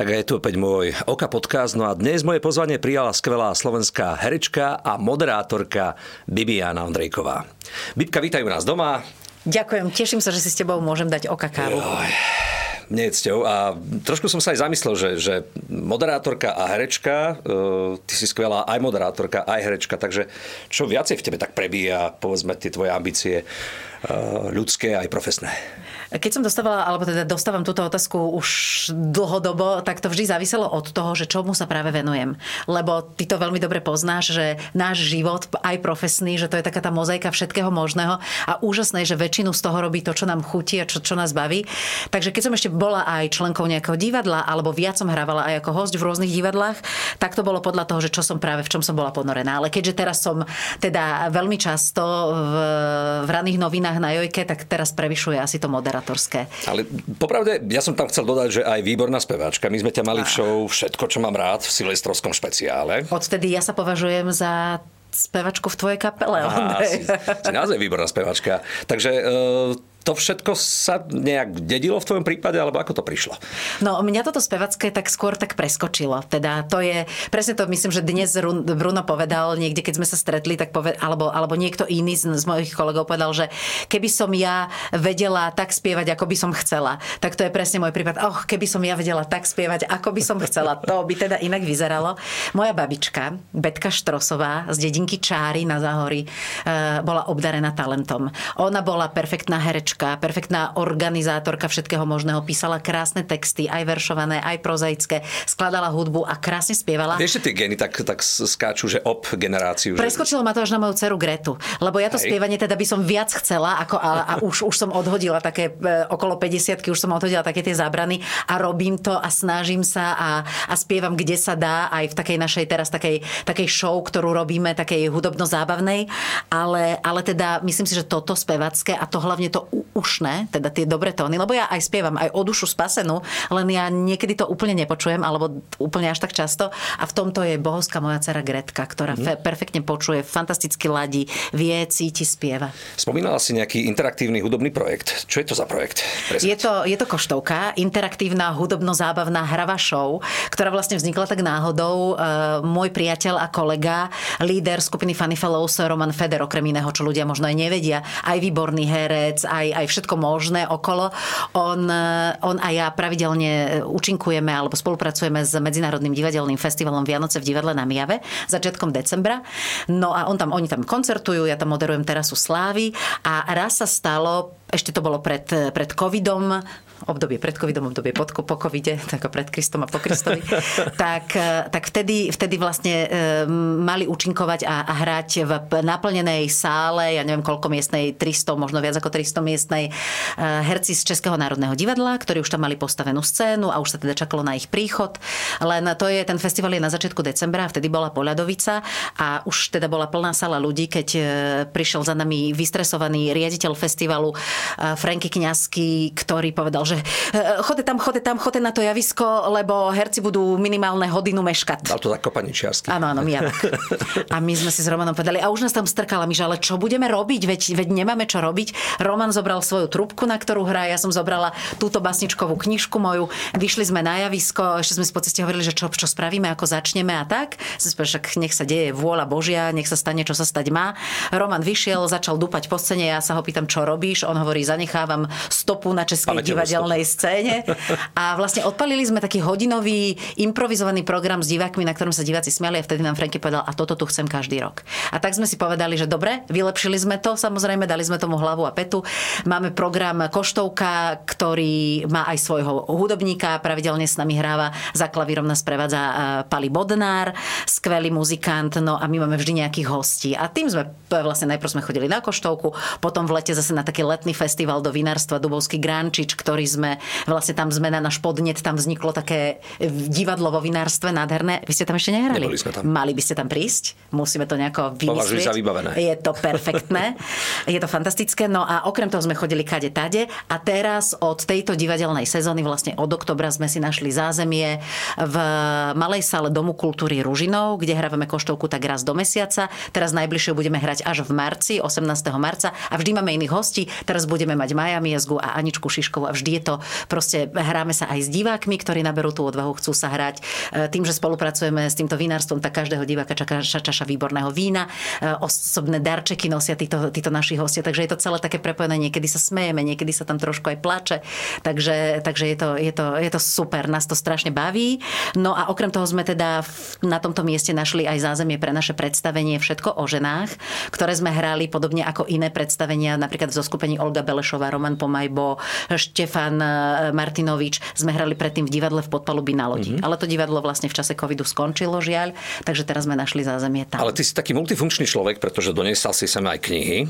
Tak je tu opäť môj Oka podcast. No a dnes moje pozvanie prijala skvelá slovenská herečka a moderátorka Bibiana Ondrejková. Bibka, vítajú nás doma. Ďakujem, teším sa, že si s tebou môžem dať Oka kávu. Joj nie je cťou. A trošku som sa aj zamyslel, že, že moderátorka a herečka, e, ty si skvelá aj moderátorka, aj herečka, takže čo viacej v tebe tak prebíja, povedzme, tie tvoje ambície e, ľudské aj profesné? Keď som dostávala, alebo teda dostávam túto otázku už dlhodobo, tak to vždy záviselo od toho, že čomu sa práve venujem. Lebo ty to veľmi dobre poznáš, že náš život, aj profesný, že to je taká tá mozaika všetkého možného a úžasné, že väčšinu z toho robí to, čo nám chutí a čo, čo nás baví. Takže keď som ešte bola aj členkou nejakého divadla, alebo viac som hrávala aj ako host v rôznych divadlách, tak to bolo podľa toho, že čo som práve v čom som bola ponorená. Ale keďže teraz som teda veľmi často v, v raných novinách na Jojke, tak teraz prevyšuje asi to moderátor moderátorské. Ale popravde, ja som tam chcel dodať, že aj výborná speváčka. My sme ťa mali v show Všetko, čo mám rád v silvestrovskom špeciále. Odtedy ja sa považujem za spevačku v tvojej kapele. Aha, si, si naozaj výborná spevačka. Takže uh, to všetko sa nejak dedilo v tvojom prípade, alebo ako to prišlo? No, mňa toto spevacké tak skôr tak preskočilo. Teda to je, presne to myslím, že dnes Bruno povedal, niekde keď sme sa stretli, tak poved, alebo, alebo niekto iný z, z mojich kolegov povedal, že keby som ja vedela tak spievať, ako by som chcela, tak to je presne môj prípad. Oh, keby som ja vedela tak spievať, ako by som chcela, to by teda inak vyzeralo. Moja babička, Betka Štrosová z dedinky Čáry na Záhory, eh, bola obdarená talentom. Ona bola perfektná herečka herečka, perfektná organizátorka všetkého možného, písala krásne texty, aj veršované, aj prozaické, skladala hudbu a krásne spievala. Vieš, tie geny tak, tak skáču, že ob generáciu. Preskočilo že... ma to až na moju dceru Gretu, lebo ja to Hej. spievanie teda by som viac chcela, ako, a, a už, už som odhodila také e, okolo 50 už som odhodila také tie zábrany a robím to a snažím sa a, a spievam, kde sa dá, aj v takej našej teraz takej, takej show, ktorú robíme, takej hudobno-zábavnej, ale, ale teda myslím si, že toto spevacké a to hlavne to ušné, teda tie dobré tóny, lebo ja aj spievam aj o dušu spasenú, len ja niekedy to úplne nepočujem, alebo úplne až tak často. A v tomto je bohovská moja dcera Gretka, ktorá mm. fe- perfektne počuje, fantasticky ladí, vie, cíti, spieva. Spomínala si nejaký interaktívny hudobný projekt. Čo je to za projekt? Je to, je to koštovka, interaktívna hudobno-zábavná hrava show, ktorá vlastne vznikla tak náhodou. E, môj priateľ a kolega, líder skupiny Funny Fellows, Roman Feder, okrem iného, čo ľudia možno aj nevedia, aj výborný herec, aj aj, všetko možné okolo. On, on a ja pravidelne účinkujeme alebo spolupracujeme s Medzinárodným divadelným festivalom Vianoce v divadle na Miave začiatkom decembra. No a on tam, oni tam koncertujú, ja tam moderujem terasu Slávy a raz sa stalo, ešte to bolo pred, pred covidom, obdobie pred covidom, obdobie pod, po covide, tak pred Kristom a po Kristovi, tak, tak vtedy, vtedy vlastne e, mali účinkovať a, a hrať v naplnenej sále, ja neviem koľko miestnej, 300, možno viac ako 300 miestnej, e, herci z Českého národného divadla, ktorí už tam mali postavenú scénu a už sa teda čakalo na ich príchod. Len to je, ten festival je na začiatku decembra, vtedy bola Poľadovica a už teda bola plná sala ľudí, keď prišiel za nami vystresovaný riaditeľ festivalu Franky Kňazky, ktorý povedal, že e, chode tam, chode tam, chode na to javisko, lebo herci budú minimálne hodinu meškať. Dal to tak kopaničiarsky. Áno, áno, my A my sme si s Romanom povedali, a už nás tam strkala my, že ale čo budeme robiť, veď, veď nemáme čo robiť. Roman zobral svoju trúbku, na ktorú hrá, ja som zobrala túto basničkovú knižku moju, vyšli sme na javisko, ešte sme si po ceste hovorili, že čo, čo spravíme, ako začneme a tak. Sme však nech sa deje vôľa Božia, nech sa stane, čo sa stať má. Roman vyšiel, začal dúpať po scéne, ja sa ho pýtam, čo robíš, on hovorí, zanechávam stopu na českej divadelnej scéne. A vlastne odpalili sme taký hodinový improvizovaný program s divákmi, na ktorom sa diváci smiali a vtedy nám Franky povedal, a toto tu chcem každý rok. A tak sme si povedali, že dobre, vylepšili sme to, samozrejme, dali sme tomu hlavu a petu. Máme program Koštovka, ktorý má aj svojho hudobníka, pravidelne s nami hráva, za klavírom nás prevádza e, Pali Bodnár, skvelý muzikant, no a my máme vždy nejakých hostí. A tým sme vlastne najprv sme chodili na Koštovku, potom v lete zase na taký letný festival do vinárstva Dubovský Grančič, ktorý sme, vlastne tam sme na náš podnet, tam vzniklo také divadlo vo vinárstve nádherné. Vy ste tam ešte nehrali? Neboli sme tam. Mali by ste tam prísť? Musíme to nejako vymyslieť. za vybavené. Je to perfektné. Je to fantastické. No a okrem toho sme chodili kade tade a teraz od tejto divadelnej sezóny, vlastne od oktobra sme si našli zázemie v malej sále Domu kultúry Ružinov, kde hrávame koštovku tak raz do mesiaca. Teraz najbližšie budeme hrať až v marci, 18. marca a vždy máme iných hostí. Teraz budeme mať Maja Miezgu a Aničku Šiškovú a vždy je to proste, hráme sa aj s divákmi, ktorí naberú tú odvahu, chcú sa hrať. E, tým, že spolupracujeme s týmto vinárstvom, tak každého diváka čaká čaša výborného vína. E, osobné darčeky nosia títo, títo naši hostia, takže je to celé také prepojené. Niekedy sa smejeme, niekedy sa tam trošku aj plače. Takže, takže je, to, je, to, je to super, nás to strašne baví. No a okrem toho sme teda na tomto mieste našli aj zázemie pre naše predstavenie Všetko o ženách, ktoré sme hrali podobne ako iné predstavenia, napríklad zo skupení Olga Belešová, Roman Pomajbo, Štefan e, Martinovič. Sme hrali predtým v divadle v podpalubi na lodi. Mm-hmm. Ale to divadlo vlastne v čase covidu skončilo, žiaľ, takže teraz sme našli zázemie tam. Ale ty si taký multifunkčný človek, pretože doniesal si sem aj knihy.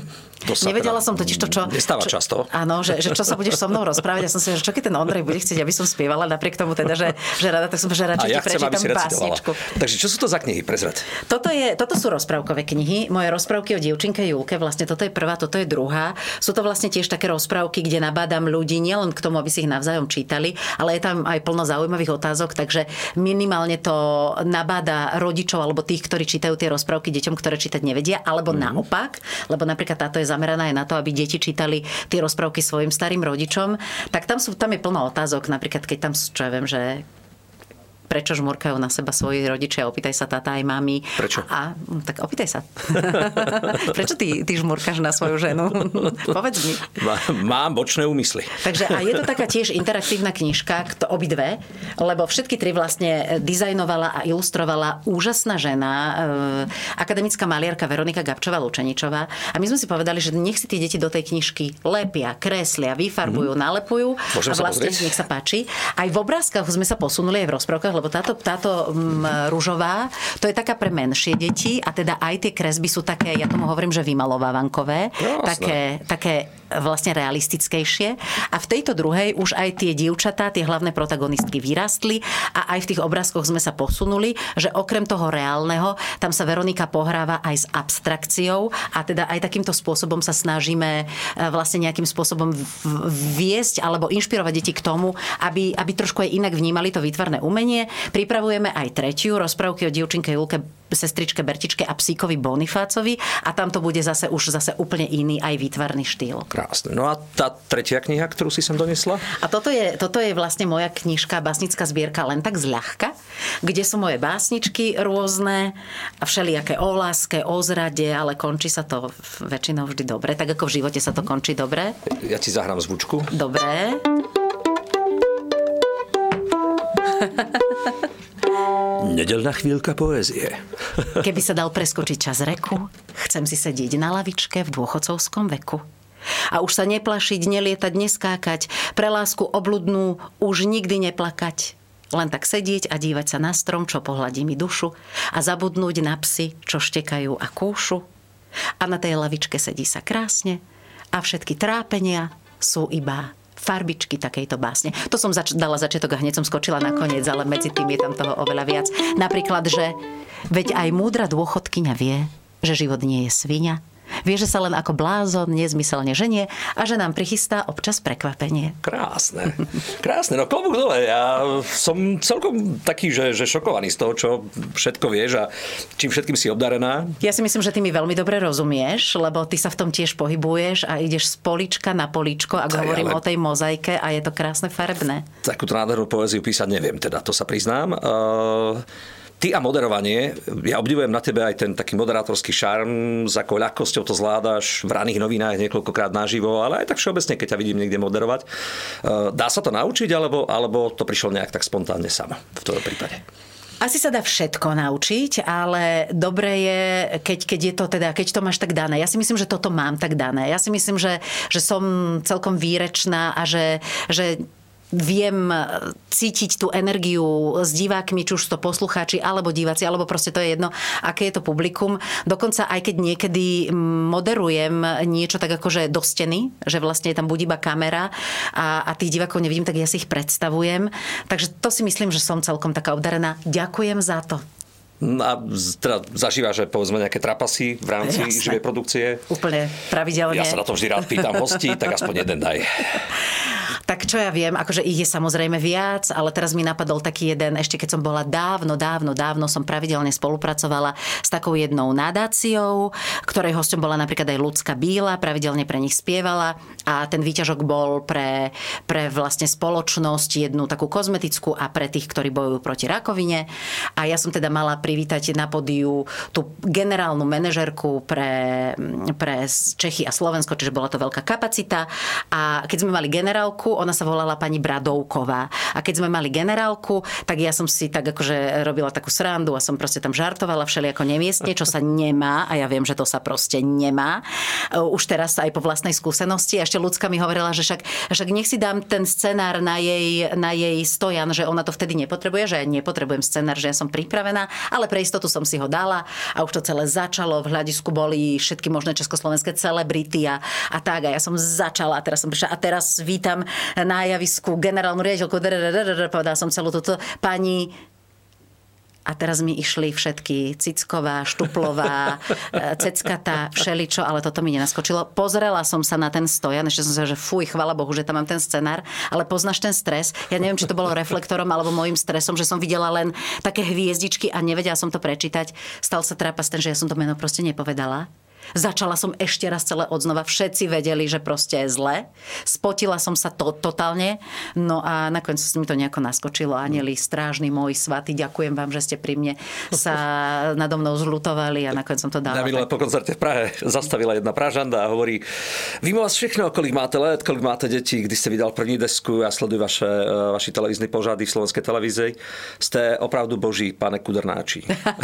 To sa Nevedela teda som totiž to, čo... Nestáva čo, často. Áno, že, že, čo sa budeš so mnou rozprávať. Ja som si že čo keď ten Ondrej bude chcieť, aby som spievala, napriek tomu teda, že, že rada, tak som že radšej ja ti prečítam básničku. Takže čo sú to za knihy? Prezrad. Toto, je, toto sú rozprávkové knihy. Moje rozprávky o dievčinke Julke, vlastne toto je prvá, toto je druhá. Sú to vlastne tiež také rozprávky, kde nabádam ľudí nielen k tomu, aby si ich navzájom čítali, ale je tam aj plno zaujímavých otázok, takže minimálne to nabáda rodičov alebo tých, ktorí čítajú tie rozprávky deťom, ktoré čítať nevedia, alebo mm. naopak, lebo napríklad táto je zameraná aj na to, aby deti čítali tie rozprávky svojim starým rodičom, tak tam sú tam je plno otázok, napríklad keď tam, čo ja viem, že prečo žmurkajú na seba svoji rodičia, opýtaj sa tata aj mami. Prečo? A, tak opýtaj sa. prečo ty, ty žmurkáš na svoju ženu? Povedz mi. Mám bočné úmysly. Takže a je to taká tiež interaktívna knižka, to obidve, lebo všetky tri vlastne dizajnovala a ilustrovala úžasná žena, eh, akademická maliarka Veronika Gabčová Lučeničová. A my sme si povedali, že nech si tie deti do tej knižky lepia, kreslia, vyfarbujú, mm-hmm. nalepujú. Môžem a vlastne, sa nech sa páči. Aj v obrázkach sme sa posunuli aj v rozprávkach, lebo táto, táto mm, rúžová, to je taká pre menšie deti a teda aj tie kresby sú také, ja tomu hovorím, že vymalovávankové, také, také vlastne realistickejšie. A v tejto druhej už aj tie dievčatá, tie hlavné protagonistky vyrastli a aj v tých obrázkoch sme sa posunuli, že okrem toho reálneho, tam sa Veronika pohráva aj s abstrakciou a teda aj takýmto spôsobom sa snažíme e, vlastne nejakým spôsobom viesť alebo inšpirovať deti k tomu, aby, aby trošku aj inak vnímali to výtvarné umenie. Pripravujeme aj tretiu rozprávky o dievčinke Julke sestričke Bertičke a psíkovi Bonifácovi a tam to bude zase už zase úplne iný aj výtvarný štýl. Krásne. No a tá tretia kniha, ktorú si sem donesla? A toto je, toto je vlastne moja knižka, básnická zbierka len tak zľahka, kde sú moje básničky rôzne a všelijaké o láske, o zrade, ale končí sa to väčšinou vždy dobre, tak ako v živote sa to končí dobre. Ja ti zahrám zvučku. Dobre. Nedelná chvíľka poézie. Keby sa dal preskočiť čas reku, chcem si sedieť na lavičke v dôchodcovskom veku. A už sa neplašiť, nelietať, neskákať, pre lásku obludnú už nikdy neplakať. Len tak sedieť a dívať sa na strom, čo pohľadí mi dušu a zabudnúť na psy, čo štekajú a kúšu. A na tej lavičke sedí sa krásne a všetky trápenia sú iba farbičky takejto básne. To som zač- dala začiatok a hneď som skočila na koniec, ale medzi tým je tam toho oveľa viac. Napríklad, že veď aj múdra dôchodkyňa vie, že život nie je svinia, Vie, že sa len ako blázon nezmyselne ženie a že nám prichystá občas prekvapenie. Krásne. Krásne. No klobúk dole. Ja som celkom taký, že, že šokovaný z toho, čo všetko vieš a čím všetkým si obdarená. Ja si myslím, že ty mi veľmi dobre rozumieš, lebo ty sa v tom tiež pohybuješ a ideš z polička na poličko, ak hovorím ale... o tej mozaike a je to krásne farebné. Takúto nádhernú poéziu písať neviem, teda to sa priznám. Uh... Ty a moderovanie, ja obdivujem na tebe aj ten taký moderátorský šarm, s akou ľahkosťou to zvládaš v raných novinách niekoľkokrát naživo, ale aj tak všeobecne, keď ťa vidím niekde moderovať. Eh, dá sa to naučiť, alebo, alebo to prišlo nejak tak spontánne sama v tom prípade? Asi sa dá všetko naučiť, ale dobre je, keď, keď je to teda, keď to máš tak dané. Ja si myslím, že toto mám tak dané. Ja si myslím, že, že som celkom výrečná a že, že viem cítiť tú energiu s divákmi, či už to poslucháči, alebo diváci, alebo proste to je jedno, aké je to publikum. Dokonca aj keď niekedy moderujem niečo tak akože do steny, že vlastne tam buď iba kamera a, a tých divákov nevidím, tak ja si ich predstavujem. Takže to si myslím, že som celkom taká obdarená. Ďakujem za to. A teda zažíva, že povedzme nejaké trapasy v rámci Jasne. živej produkcie? Úplne pravidelne. Ja sa na to vždy rád pýtam hostí, tak aspoň jeden daj. Tak čo ja viem, akože ich je samozrejme viac, ale teraz mi napadol taký jeden, ešte keď som bola dávno, dávno, dávno, som pravidelne spolupracovala s takou jednou nadáciou, ktorej hosťom bola napríklad aj ľudská Bíla, pravidelne pre nich spievala a ten výťažok bol pre, pre vlastne spoločnosť jednu takú kozmetickú a pre tých, ktorí bojujú proti rakovine. A ja som teda mala privítať na podiu tú generálnu manažerku pre, pre Čechy a Slovensko, čiže bola to veľká kapacita. A keď sme mali generálku, ona sa volala pani Bradovková. A keď sme mali generálku, tak ja som si tak akože robila takú srandu a som proste tam žartovala všelijako nemiestne, čo sa nemá a ja viem, že to sa proste nemá. Už teraz aj po vlastnej skúsenosti. Ešte ľudská mi hovorila, že však, však nech si dám ten scenár na jej, na jej stojan, že ona to vtedy nepotrebuje, že ja nepotrebujem scenár, že ja som pripravená, ale pre istotu som si ho dala a už to celé začalo. V hľadisku boli všetky možné československé celebrity a, a tak. A ja som začala a teraz som prišla a teraz vítam na javisku generálnu riaditeľku, povedala som celú túto pani a teraz mi išli všetky Cicková, Štuplová, Ceckata, všeličo, ale toto mi nenaskočilo. Pozrela som sa na ten stojan, ešte som sa, že fuj, chvala Bohu, že tam mám ten scenár, ale poznáš ten stres. Ja neviem, či to bolo reflektorom alebo môjim stresom, že som videla len také hviezdičky a nevedela som to prečítať. Stal sa trápas ten, že ja som to meno proste nepovedala. Začala som ešte raz celé odznova. Všetci vedeli, že proste je zle. Spotila som sa to totálne. No a nakoniec mi to nejako naskočilo. Anieli, strážny môj svatý, ďakujem vám, že ste pri mne sa nado mnou zlutovali a nakoniec som to dala. Na tak... po koncerte v Prahe zastavila jedna Pražanda a hovorí, vy vás všechno, kolik máte let, kolik máte detí, kdy ste vydal první desku, ja sledujem vaše, eh, vaši televízny pořady v slovenskej televízii. Ste opravdu boží, pane Kudrnáči.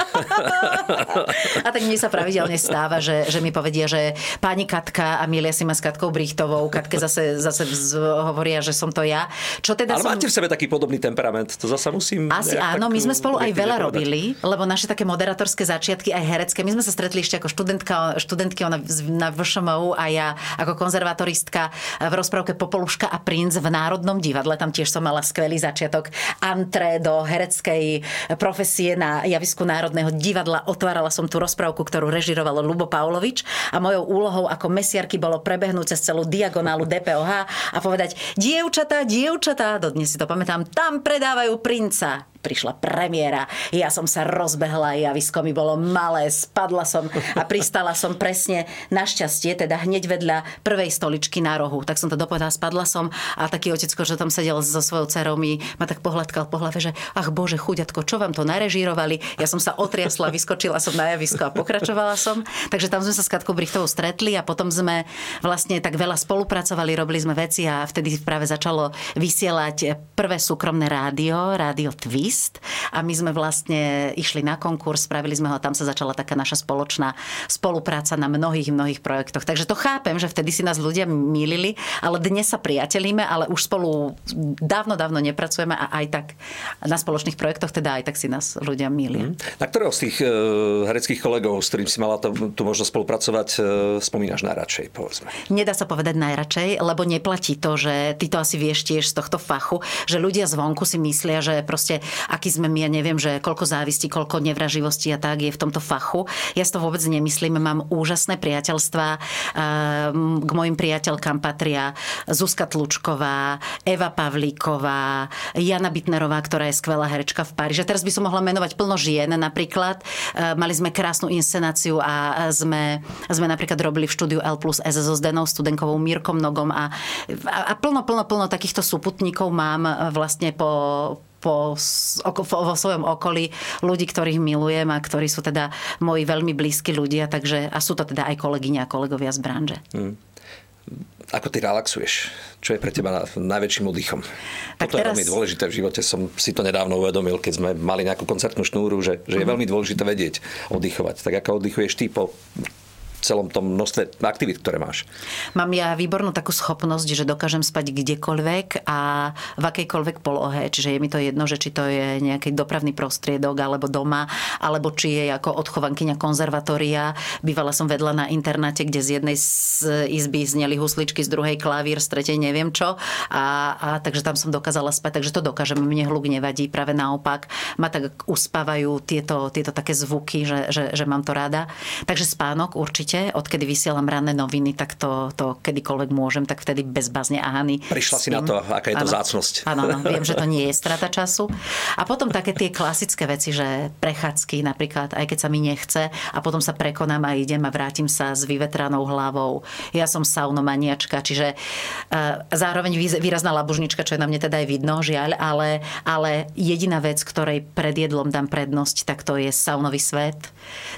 a tak mne sa pravidelne stáva, že, že mi povedia, že pani Katka a milia si ma s Katkou Brichtovou. Katke zase, zase vz, hovoria, že som to ja. Čo teda Ale som... máte v sebe taký podobný temperament, to zase musím... Asi áno, my sme spolu aj veľa povedať. robili, lebo naše také moderatorské začiatky, aj herecké, my sme sa stretli ešte ako študentka, študentky ona na VŠMU a ja ako konzervatoristka v rozprávke Popoluška a princ v Národnom divadle. Tam tiež som mala skvelý začiatok. Antre do hereckej profesie na javisku Národného divadla. Otvárala som tú rozprávku, ktorú režirovalo Lubo Paulo Pavlovič a mojou úlohou ako mesiarky bolo prebehnúť cez celú diagonálu DPOH a povedať dievčatá, dievčatá, dodnes si to pamätám, tam predávajú princa prišla premiéra. Ja som sa rozbehla, javisko mi bolo malé, spadla som a pristala som presne našťastie, teda hneď vedľa prvej stoličky na rohu. Tak som to dopovedala, spadla som a taký otecko, že tam sedel so svojou dcerou, mi ma tak pohľadkal po hlave, že ach bože, chuďatko, čo vám to narežírovali? Ja som sa otriasla, vyskočila som na javisko a pokračovala som. Takže tam sme sa s Katkou Brichtovou stretli a potom sme vlastne tak veľa spolupracovali, robili sme veci a vtedy práve začalo vysielať prvé súkromné rádio, rádio Twist list a my sme vlastne išli na konkurs, spravili sme ho, tam sa začala taká naša spoločná spolupráca na mnohých, mnohých projektoch. Takže to chápem, že vtedy si nás ľudia mýlili, ale dnes sa priatelíme, ale už spolu dávno, dávno nepracujeme a aj tak na spoločných projektoch teda aj tak si nás ľudia mýlia. Mm. Na ktorého z tých uh, hereckých kolegov, s ktorým si mala to, tu možnosť spolupracovať, uh, spomínaš najradšej, povedzme? Nedá sa povedať najradšej, lebo neplatí to, že ty to asi vieš tiež z tohto fachu, že ľudia zvonku si myslia, že proste aký sme my, ja neviem, že koľko závisti, koľko nevraživosti a tak je v tomto fachu. Ja si to vôbec nemyslím, mám úžasné priateľstva. Ehm, k mojim priateľkám patria Zuzka Tlučková, Eva Pavlíková, Jana Bitnerová, ktorá je skvelá herečka v Paríži. Teraz by som mohla menovať plno žien napríklad. Ehm, mali sme krásnu inscenáciu a sme, sme napríklad robili v štúdiu L plus S so Zdenou Studenkovou, Mírkom Nogom a, a plno, plno, plno takýchto súputníkov mám vlastne po, po, vo svojom okolí ľudí, ktorých milujem a ktorí sú teda moji veľmi blízki ľudia, takže a sú to teda aj kolegyne a kolegovia z branže. Hmm. Ako ty relaxuješ? Čo je pre teba najväčším oddychom? Tak Toto teraz... je veľmi dôležité v živote. Som si to nedávno uvedomil, keď sme mali nejakú koncertnú šnúru, že, že je mhm. veľmi dôležité vedieť oddychovať. Tak ako oddychuješ ty po celom tom množstve aktivít, ktoré máš? Mám ja výbornú takú schopnosť, že dokážem spať kdekoľvek a v akejkoľvek polohe. Čiže je mi to jedno, že či to je nejaký dopravný prostriedok alebo doma, alebo či je ako odchovankyňa konzervatória. Bývala som vedľa na internáte, kde z jednej z izby zneli husličky, z druhej klavír, z tretej neviem čo. A, a takže tam som dokázala spať, takže to dokážem. Mne hluk nevadí, práve naopak. Ma tak uspávajú tieto, tieto také zvuky, že, že, že mám to rada. Takže spánok určite svete. Odkedy vysielam ranné noviny, tak to, to kedykoľvek môžem, tak vtedy bez bazne a Hany. Prišla si na to, aká je to zácnosť. Áno, áno, viem, že to nie je strata času. A potom také tie klasické veci, že prechádzky napríklad, aj keď sa mi nechce a potom sa prekonám a idem a vrátim sa s vyvetranou hlavou. Ja som saunomaniačka, čiže uh, zároveň výrazná labužnička, čo je na mne teda aj vidno, žiaľ, ale, ale jediná vec, ktorej pred jedlom dám prednosť, tak to je saunový svet.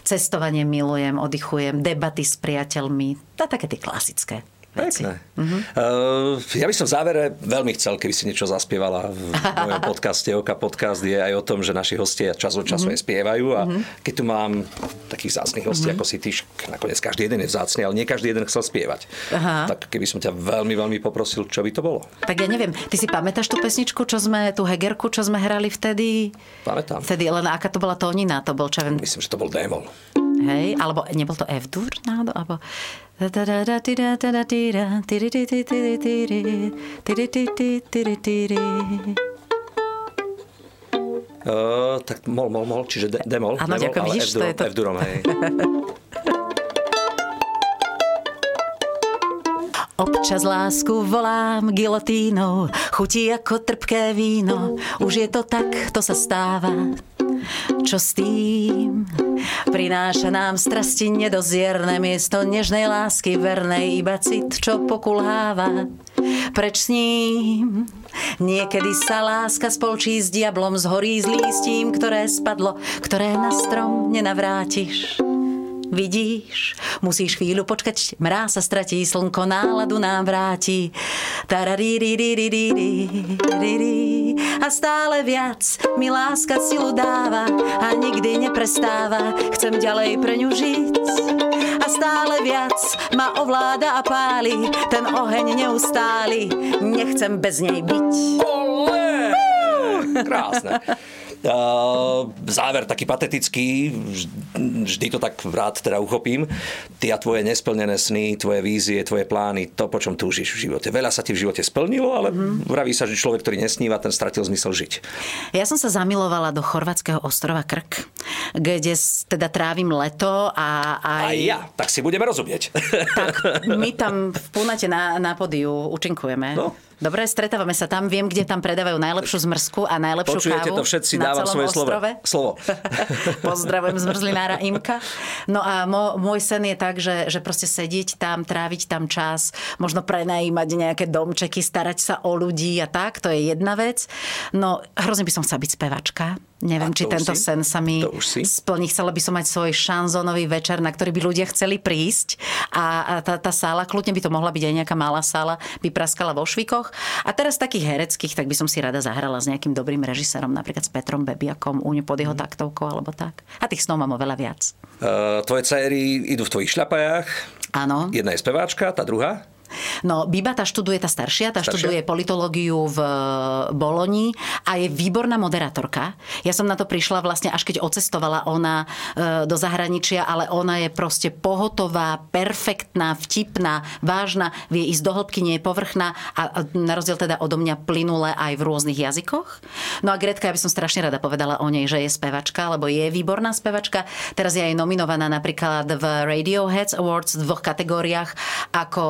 Cestovanie milujem, oddychujem, debaty s priateľmi, a také tie klasické. Veci. Pekné. Uh-huh. Uh, ja by som v závere veľmi chcel, keby si niečo zaspievala v mojom podcaste. Oka podcast je aj o tom, že naši hostia čas od času uh-huh. aj spievajú a uh-huh. keď tu mám takých vzácných hostí, uh-huh. ako si ty, nakoniec každý jeden je vzácný, ale nie každý jeden chcel spievať. Uh-huh. Tak keby som ťa veľmi, veľmi poprosil, čo by to bolo? Tak ja neviem, ty si pamätáš tú pesničku, čo sme, tú hegerku, čo sme hrali vtedy? Pamätám. Vtedy, len aká to bola tónina? To bol, čo viem... Myslím, že to bol démol. Hej, alebo nebol to F-dur náhodou? Alebo... Uh, tak mol, mol, mol, čiže de, demol. Áno, ďakujem, vidíš, to je to. F-durom, hej. Občas lásku volám gilotínou, chutí ako trpké víno. Už je to tak, to sa stáva. Čo s tým? Prináša nám strasti nedozierne miesto nežnej lásky vernej, iba cit, čo pokulháva. Preč s ním? Niekedy sa láska spolčí s diablom, zhorí s lístím, ktoré spadlo, ktoré na strom nenavrátiš. Vidíš, musíš chvíľu počkať, mráz sa stratí, slnko náladu nám vráti. A stále viac mi láska silu dáva a nikdy neprestáva. Chcem ďalej pre ňu žiť. A stále viac ma ovláda a páli ten oheň neustály. Nechcem bez nej byť. Olé! Krásne záver taký patetický, vždy to tak rád teda uchopím. Ty a tvoje nesplnené sny, tvoje vízie, tvoje plány, to, po čom túžiš v živote. Veľa sa ti v živote splnilo, ale mm-hmm. vraví sa, že človek, ktorý nesníva, ten stratil zmysel žiť. Ja som sa zamilovala do chorvátskeho ostrova Krk, kde teda trávim leto a aj... A ja, tak si budeme rozumieť. Tak my tam v Punate na, na podiu účinkujeme. No. Dobre, stretávame sa tam. Viem, kde tam predávajú najlepšiu zmrzku a najlepšiu Počujete kávu. to všetci, dávam svoje ostrove. slovo. Pozdravujem zmrzlinára Imka. No a môj sen je tak, že, že proste sedieť tam, tráviť tam čas, možno prenajímať nejaké domčeky, starať sa o ľudí a tak, to je jedna vec. No hrozne by som chcela byť spevačka. Neviem, či tento si? sen sa mi splní. Chcela by som mať svoj šanzónový večer, na ktorý by ľudia chceli prísť. A, a tá, tá sála, kľudne by to mohla byť aj nejaká malá sála, by praskala vo švikoch. A teraz takých hereckých, tak by som si rada zahrala s nejakým dobrým režisérom, napríklad s Petrom Bebiakom, u pod jeho mm. taktovkou alebo tak. A tých snov mám oveľa viac. Uh, tvoje céry idú v tvojich šľapajách. Áno. Jedna je speváčka, tá druhá? No, Biba tá študuje, tá staršia, tá staršia? študuje politológiu v eh, Boloni a je výborná moderátorka. Ja som na to prišla vlastne až keď ocestovala ona eh, do zahraničia, ale ona je proste pohotová, perfektná, vtipná, vážna, vie ísť do hĺbky, nie je povrchná a na rozdiel teda odo mňa plynule aj v rôznych jazykoch. No a Gretka, ja by som strašne rada povedala o nej, že je spevačka, lebo je výborná spevačka. Teraz je aj nominovaná napríklad v Radioheads Awards v dvoch kategóriách ako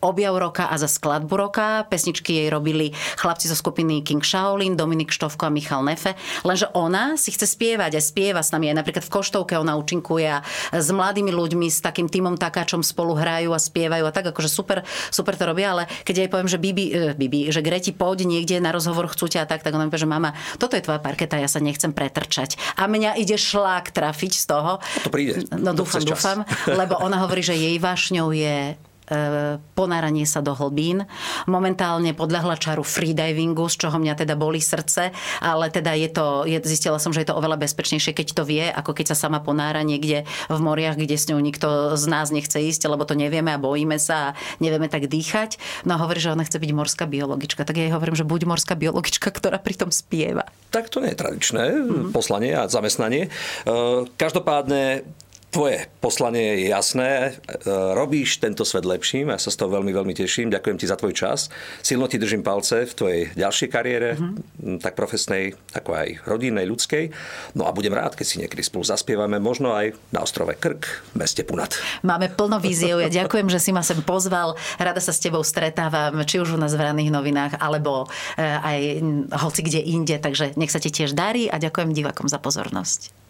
objav roka a za skladbu roka. Pesničky jej robili chlapci zo skupiny King Shaolin, Dominik Štovko a Michal Nefe. Lenže ona si chce spievať a spieva s nami. Aj napríklad v Koštovke ona účinkuje a s mladými ľuďmi, s takým týmom takáčom spolu hrajú a spievajú a tak, akože super, super to robia, ale keď jej poviem, že Bibi, uh, Bibi že Greti, poď niekde na rozhovor, chcú ťa a tak, tak ona mi povie, že mama, toto je tvoja parketa, ja sa nechcem pretrčať. A mňa ide šlák trafiť z toho. To príde. No dúfam, dúfam, lebo ona hovorí, že jej vášňou je ponáranie sa do hlbín. Momentálne podľahla čaru freedivingu, z čoho mňa teda boli srdce, ale teda je to, je, zistila som, že je to oveľa bezpečnejšie, keď to vie, ako keď sa sama ponára niekde v moriach, kde s ňou nikto z nás nechce ísť, lebo to nevieme a bojíme sa a nevieme tak dýchať. No a hovorí, že ona chce byť morská biologička. Tak ja jej hovorím, že buď morská biologička, ktorá pritom spieva. Tak to nie je tradičné mm-hmm. poslanie a zamestnanie. E, každopádne Tvoje poslanie je jasné, e, robíš tento svet lepším, ja sa z toho veľmi, veľmi teším, ďakujem ti za tvoj čas. Silno ti držím palce v tvojej ďalšej kariére, mm-hmm. tak profesnej, ako aj rodinnej, ľudskej. No a budem rád, keď si niekedy spolu zaspievame, možno aj na ostrove Krk, v meste Punat. Máme plno víziev, ja ďakujem, že si ma sem pozval, rada sa s tebou stretávam, či už u nás v raných novinách, alebo e, aj hoci kde inde, takže nech sa ti tiež darí a ďakujem divakom za pozornosť.